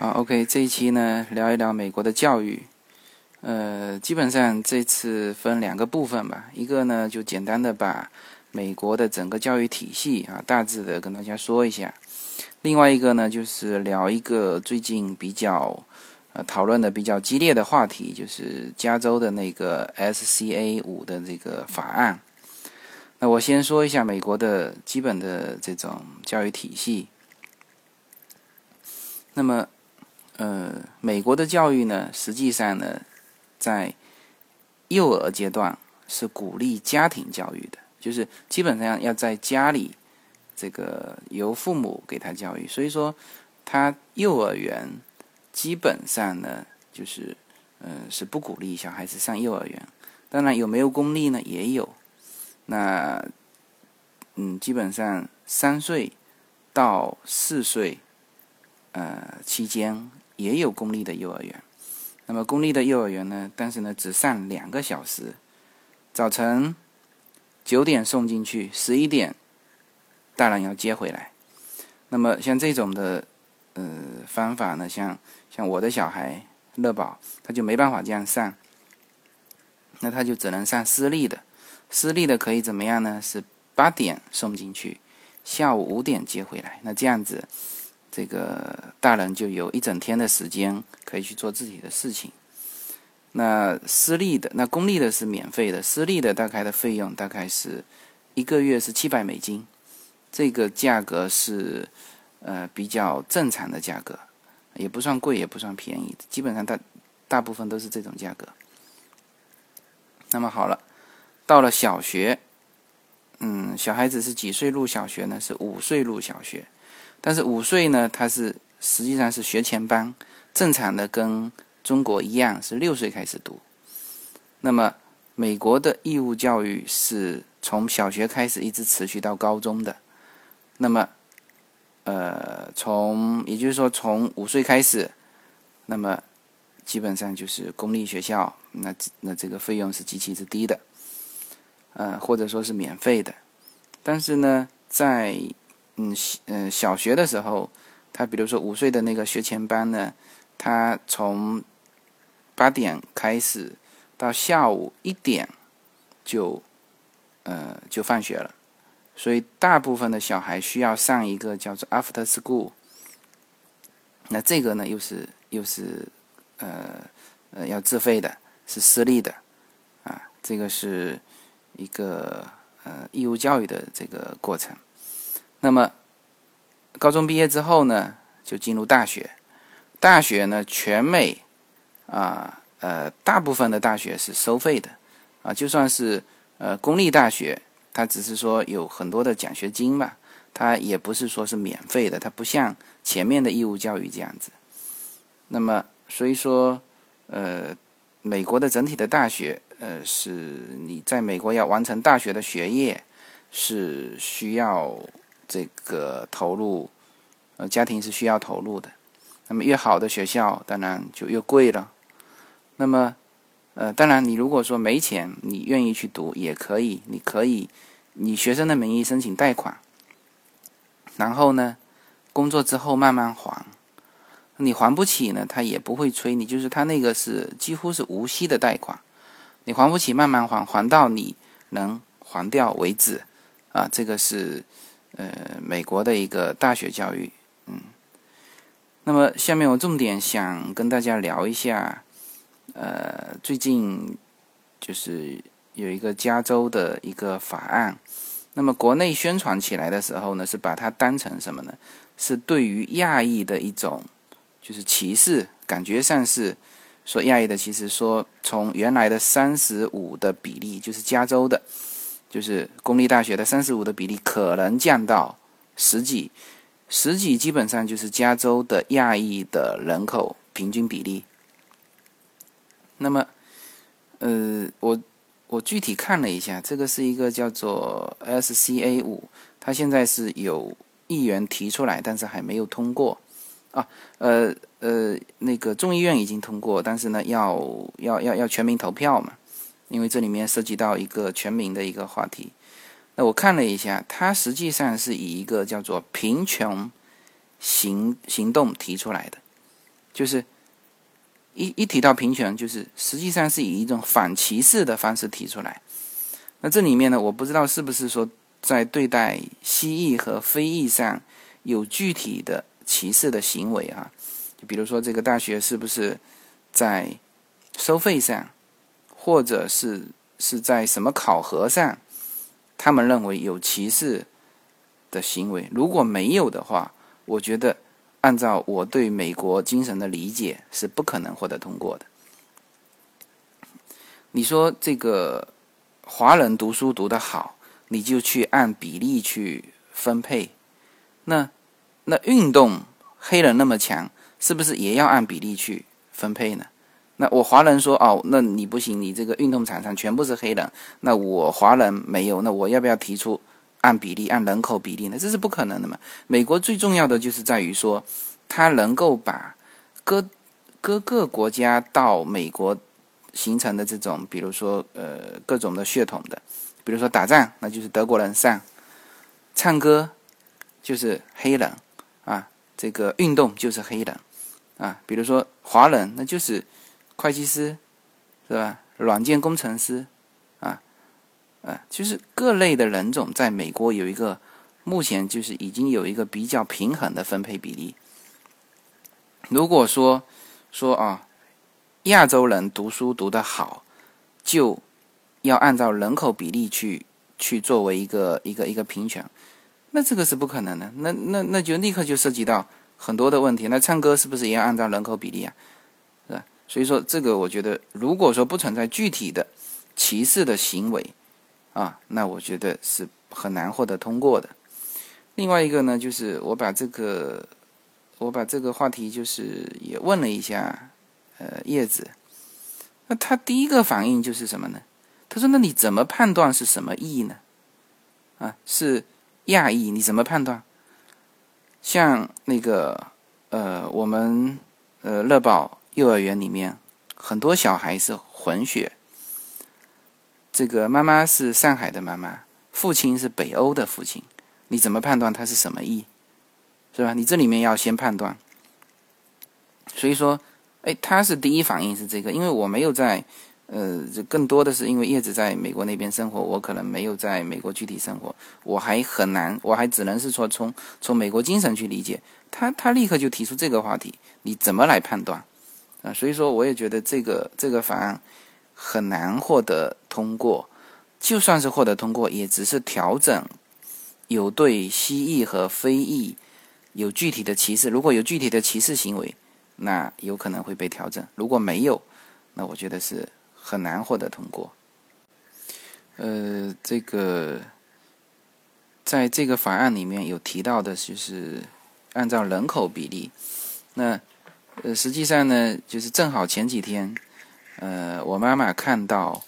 好，OK，这一期呢聊一聊美国的教育。呃，基本上这次分两个部分吧，一个呢就简单的把美国的整个教育体系啊大致的跟大家说一下。另外一个呢就是聊一个最近比较呃讨论的比较激烈的话题，就是加州的那个 SCA 五的这个法案。那我先说一下美国的基本的这种教育体系。那么，呃，美国的教育呢，实际上呢。在幼儿阶段是鼓励家庭教育的，就是基本上要在家里这个由父母给他教育。所以说，他幼儿园基本上呢，就是嗯是不鼓励小孩子上幼儿园。当然有没有公立呢？也有。那嗯，基本上三岁到四岁呃期间也有公立的幼儿园。那么公立的幼儿园呢？但是呢，只上两个小时，早晨九点送进去，十一点大人要接回来。那么像这种的呃方法呢，像像我的小孩乐宝，他就没办法这样上，那他就只能上私立的。私立的可以怎么样呢？是八点送进去，下午五点接回来。那这样子。这个大人就有一整天的时间可以去做自己的事情。那私立的，那公立的是免费的，私立的大概的费用大概是一个月是七百美金，这个价格是呃比较正常的价格，也不算贵，也不算便宜，基本上大大部分都是这种价格。那么好了，到了小学，嗯，小孩子是几岁入小学呢？是五岁入小学。但是五岁呢，它是实际上是学前班，正常的跟中国一样是六岁开始读。那么美国的义务教育是从小学开始一直持续到高中的。那么，呃，从也就是说从五岁开始，那么基本上就是公立学校，那那这个费用是极其之低的，呃，或者说是免费的。但是呢，在嗯，嗯，小学的时候，他比如说五岁的那个学前班呢，他从八点开始到下午一点就呃就放学了，所以大部分的小孩需要上一个叫做 after school。那这个呢，又是又是呃呃要自费的，是私立的啊，这个是一个呃义务教育的这个过程。那么，高中毕业之后呢，就进入大学。大学呢，全美啊，呃，大部分的大学是收费的啊。就算是呃公立大学，它只是说有很多的奖学金嘛，它也不是说是免费的。它不像前面的义务教育这样子。那么，所以说，呃，美国的整体的大学，呃，是你在美国要完成大学的学业，是需要。这个投入，呃，家庭是需要投入的。那么越好的学校，当然就越贵了。那么，呃，当然你如果说没钱，你愿意去读也可以，你可以以学生的名义申请贷款，然后呢，工作之后慢慢还。你还不起呢，他也不会催你，就是他那个是几乎是无息的贷款，你还不起慢慢还，还到你能还掉为止。啊，这个是。呃，美国的一个大学教育，嗯，那么下面我重点想跟大家聊一下，呃，最近就是有一个加州的一个法案，那么国内宣传起来的时候呢，是把它当成什么呢？是对于亚裔的一种就是歧视，感觉上是说亚裔的，其实说从原来的三十五的比例，就是加州的。就是公立大学的三十五的比例可能降到十几，十几基本上就是加州的亚裔的人口平均比例。那么，呃，我我具体看了一下，这个是一个叫做 SCA 五，它现在是有议员提出来，但是还没有通过啊。呃呃，那个众议院已经通过，但是呢，要要要要全民投票嘛。因为这里面涉及到一个全民的一个话题，那我看了一下，它实际上是以一个叫做“贫穷行行动”提出来的。就是一一提到贫穷，就是实际上是以一种反歧视的方式提出来。那这里面呢，我不知道是不是说在对待蜥蜴和非裔上有具体的歧视的行为啊？就比如说这个大学是不是在收费上，或者是是在什么考核上，他们认为有歧视的行为？如果没有的话，我觉得按照我对美国精神的理解，是不可能获得通过的。你说这个？华人读书读得好，你就去按比例去分配。那那运动黑人那么强，是不是也要按比例去分配呢？那我华人说哦，那你不行，你这个运动场上全部是黑人，那我华人没有，那我要不要提出按比例、按人口比例呢？这是不可能的嘛。美国最重要的就是在于说，它能够把各各个国家到美国。形成的这种，比如说呃各种的血统的，比如说打仗，那就是德国人上；唱歌就是黑人啊，这个运动就是黑人啊。比如说华人，那就是会计师是吧？软件工程师啊啊，就是各类的人种，在美国有一个目前就是已经有一个比较平衡的分配比例。如果说说啊。亚洲人读书读得好，就要按照人口比例去去作为一个一个一个评选，那这个是不可能的。那那那就立刻就涉及到很多的问题。那唱歌是不是也要按照人口比例啊？所以说这个我觉得，如果说不存在具体的歧视的行为啊，那我觉得是很难获得通过的。另外一个呢，就是我把这个我把这个话题就是也问了一下。呃，叶子，那他第一个反应就是什么呢？他说：“那你怎么判断是什么裔呢？啊，是亚裔？你怎么判断？像那个呃，我们呃乐宝幼儿园里面很多小孩是混血，这个妈妈是上海的妈妈，父亲是北欧的父亲，你怎么判断他是什么裔？是吧？你这里面要先判断。所以说。”哎，他是第一反应是这个，因为我没有在，呃，这更多的是因为叶子在美国那边生活，我可能没有在美国具体生活，我还很难，我还只能是说从从美国精神去理解他，他立刻就提出这个话题，你怎么来判断啊？所以说，我也觉得这个这个法案很难获得通过，就算是获得通过，也只是调整有对蜥蜴和非裔有具体的歧视，如果有具体的歧视行为。那有可能会被调整，如果没有，那我觉得是很难获得通过。呃，这个在这个法案里面有提到的，就是按照人口比例。那呃，实际上呢，就是正好前几天，呃，我妈妈看到，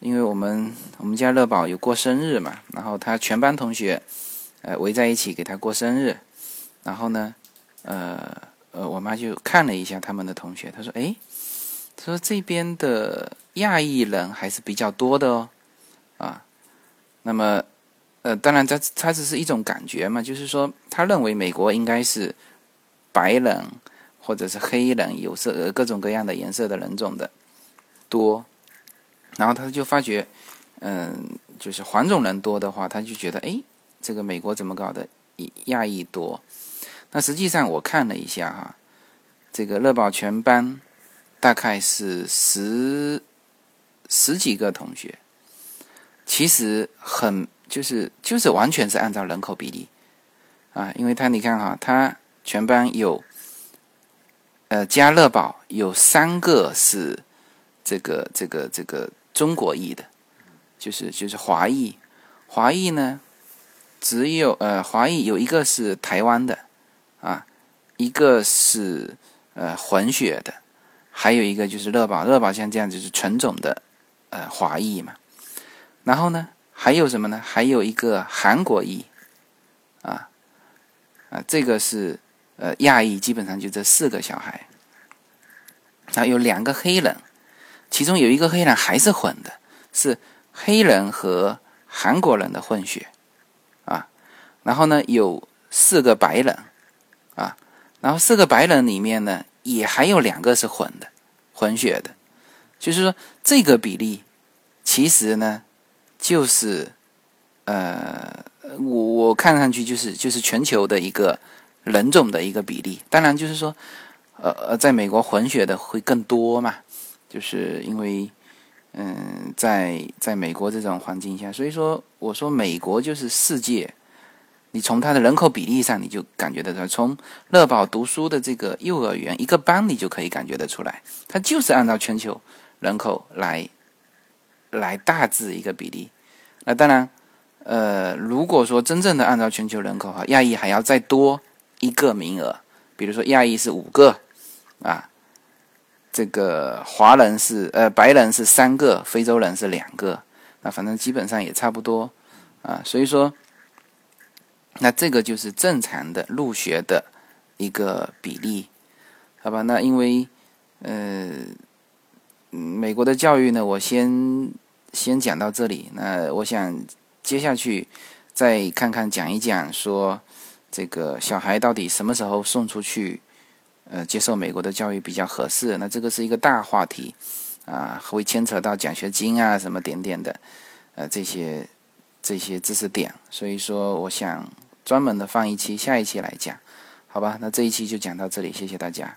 因为我们我们家乐宝有过生日嘛，然后他全班同学呃围在一起给他过生日，然后呢，呃。呃，我妈就看了一下他们的同学，她说：“哎，她说这边的亚裔人还是比较多的哦，啊，那么，呃，当然，这他只是一种感觉嘛，就是说，他认为美国应该是白人或者是黑人，有色各种各样的颜色的人种的多，然后他就发觉，嗯，就是黄种人多的话，他就觉得，哎，这个美国怎么搞的，亚裔多。”那实际上我看了一下哈，这个乐宝全班大概是十十几个同学，其实很就是就是完全是按照人口比例。啊，因为他你看哈，他全班有呃加乐宝有三个是这个这个这个中国裔的，就是就是华裔，华裔呢只有呃华裔有一个是台湾的。啊，一个是呃混血的，还有一个就是乐宝，乐宝像这样就是纯种的呃华裔嘛。然后呢，还有什么呢？还有一个韩国裔，啊啊，这个是呃亚裔，基本上就这四个小孩。然后有两个黑人，其中有一个黑人还是混的，是黑人和韩国人的混血啊。然后呢，有四个白人。啊，然后四个白人里面呢，也还有两个是混的，混血的，就是说这个比例其实呢，就是呃，我我看上去就是就是全球的一个人种的一个比例。当然，就是说，呃呃，在美国混血的会更多嘛，就是因为嗯，在在美国这种环境下，所以说我说美国就是世界。你从它的人口比例上，你就感觉得出来。从乐宝读书的这个幼儿园一个班，你就可以感觉得出来，它就是按照全球人口来来大致一个比例。那当然，呃，如果说真正的按照全球人口哈，亚裔还要再多一个名额，比如说亚裔是五个啊，这个华人是呃白人是三个，非洲人是两个，那反正基本上也差不多啊，所以说。那这个就是正常的入学的一个比例，好吧？那因为呃，美国的教育呢，我先先讲到这里。那我想接下去再看看讲一讲，说这个小孩到底什么时候送出去，呃，接受美国的教育比较合适？那这个是一个大话题啊，会牵扯到奖学金啊什么点点的，呃，这些这些知识点。所以说，我想。专门的放一期，下一期来讲，好吧？那这一期就讲到这里，谢谢大家。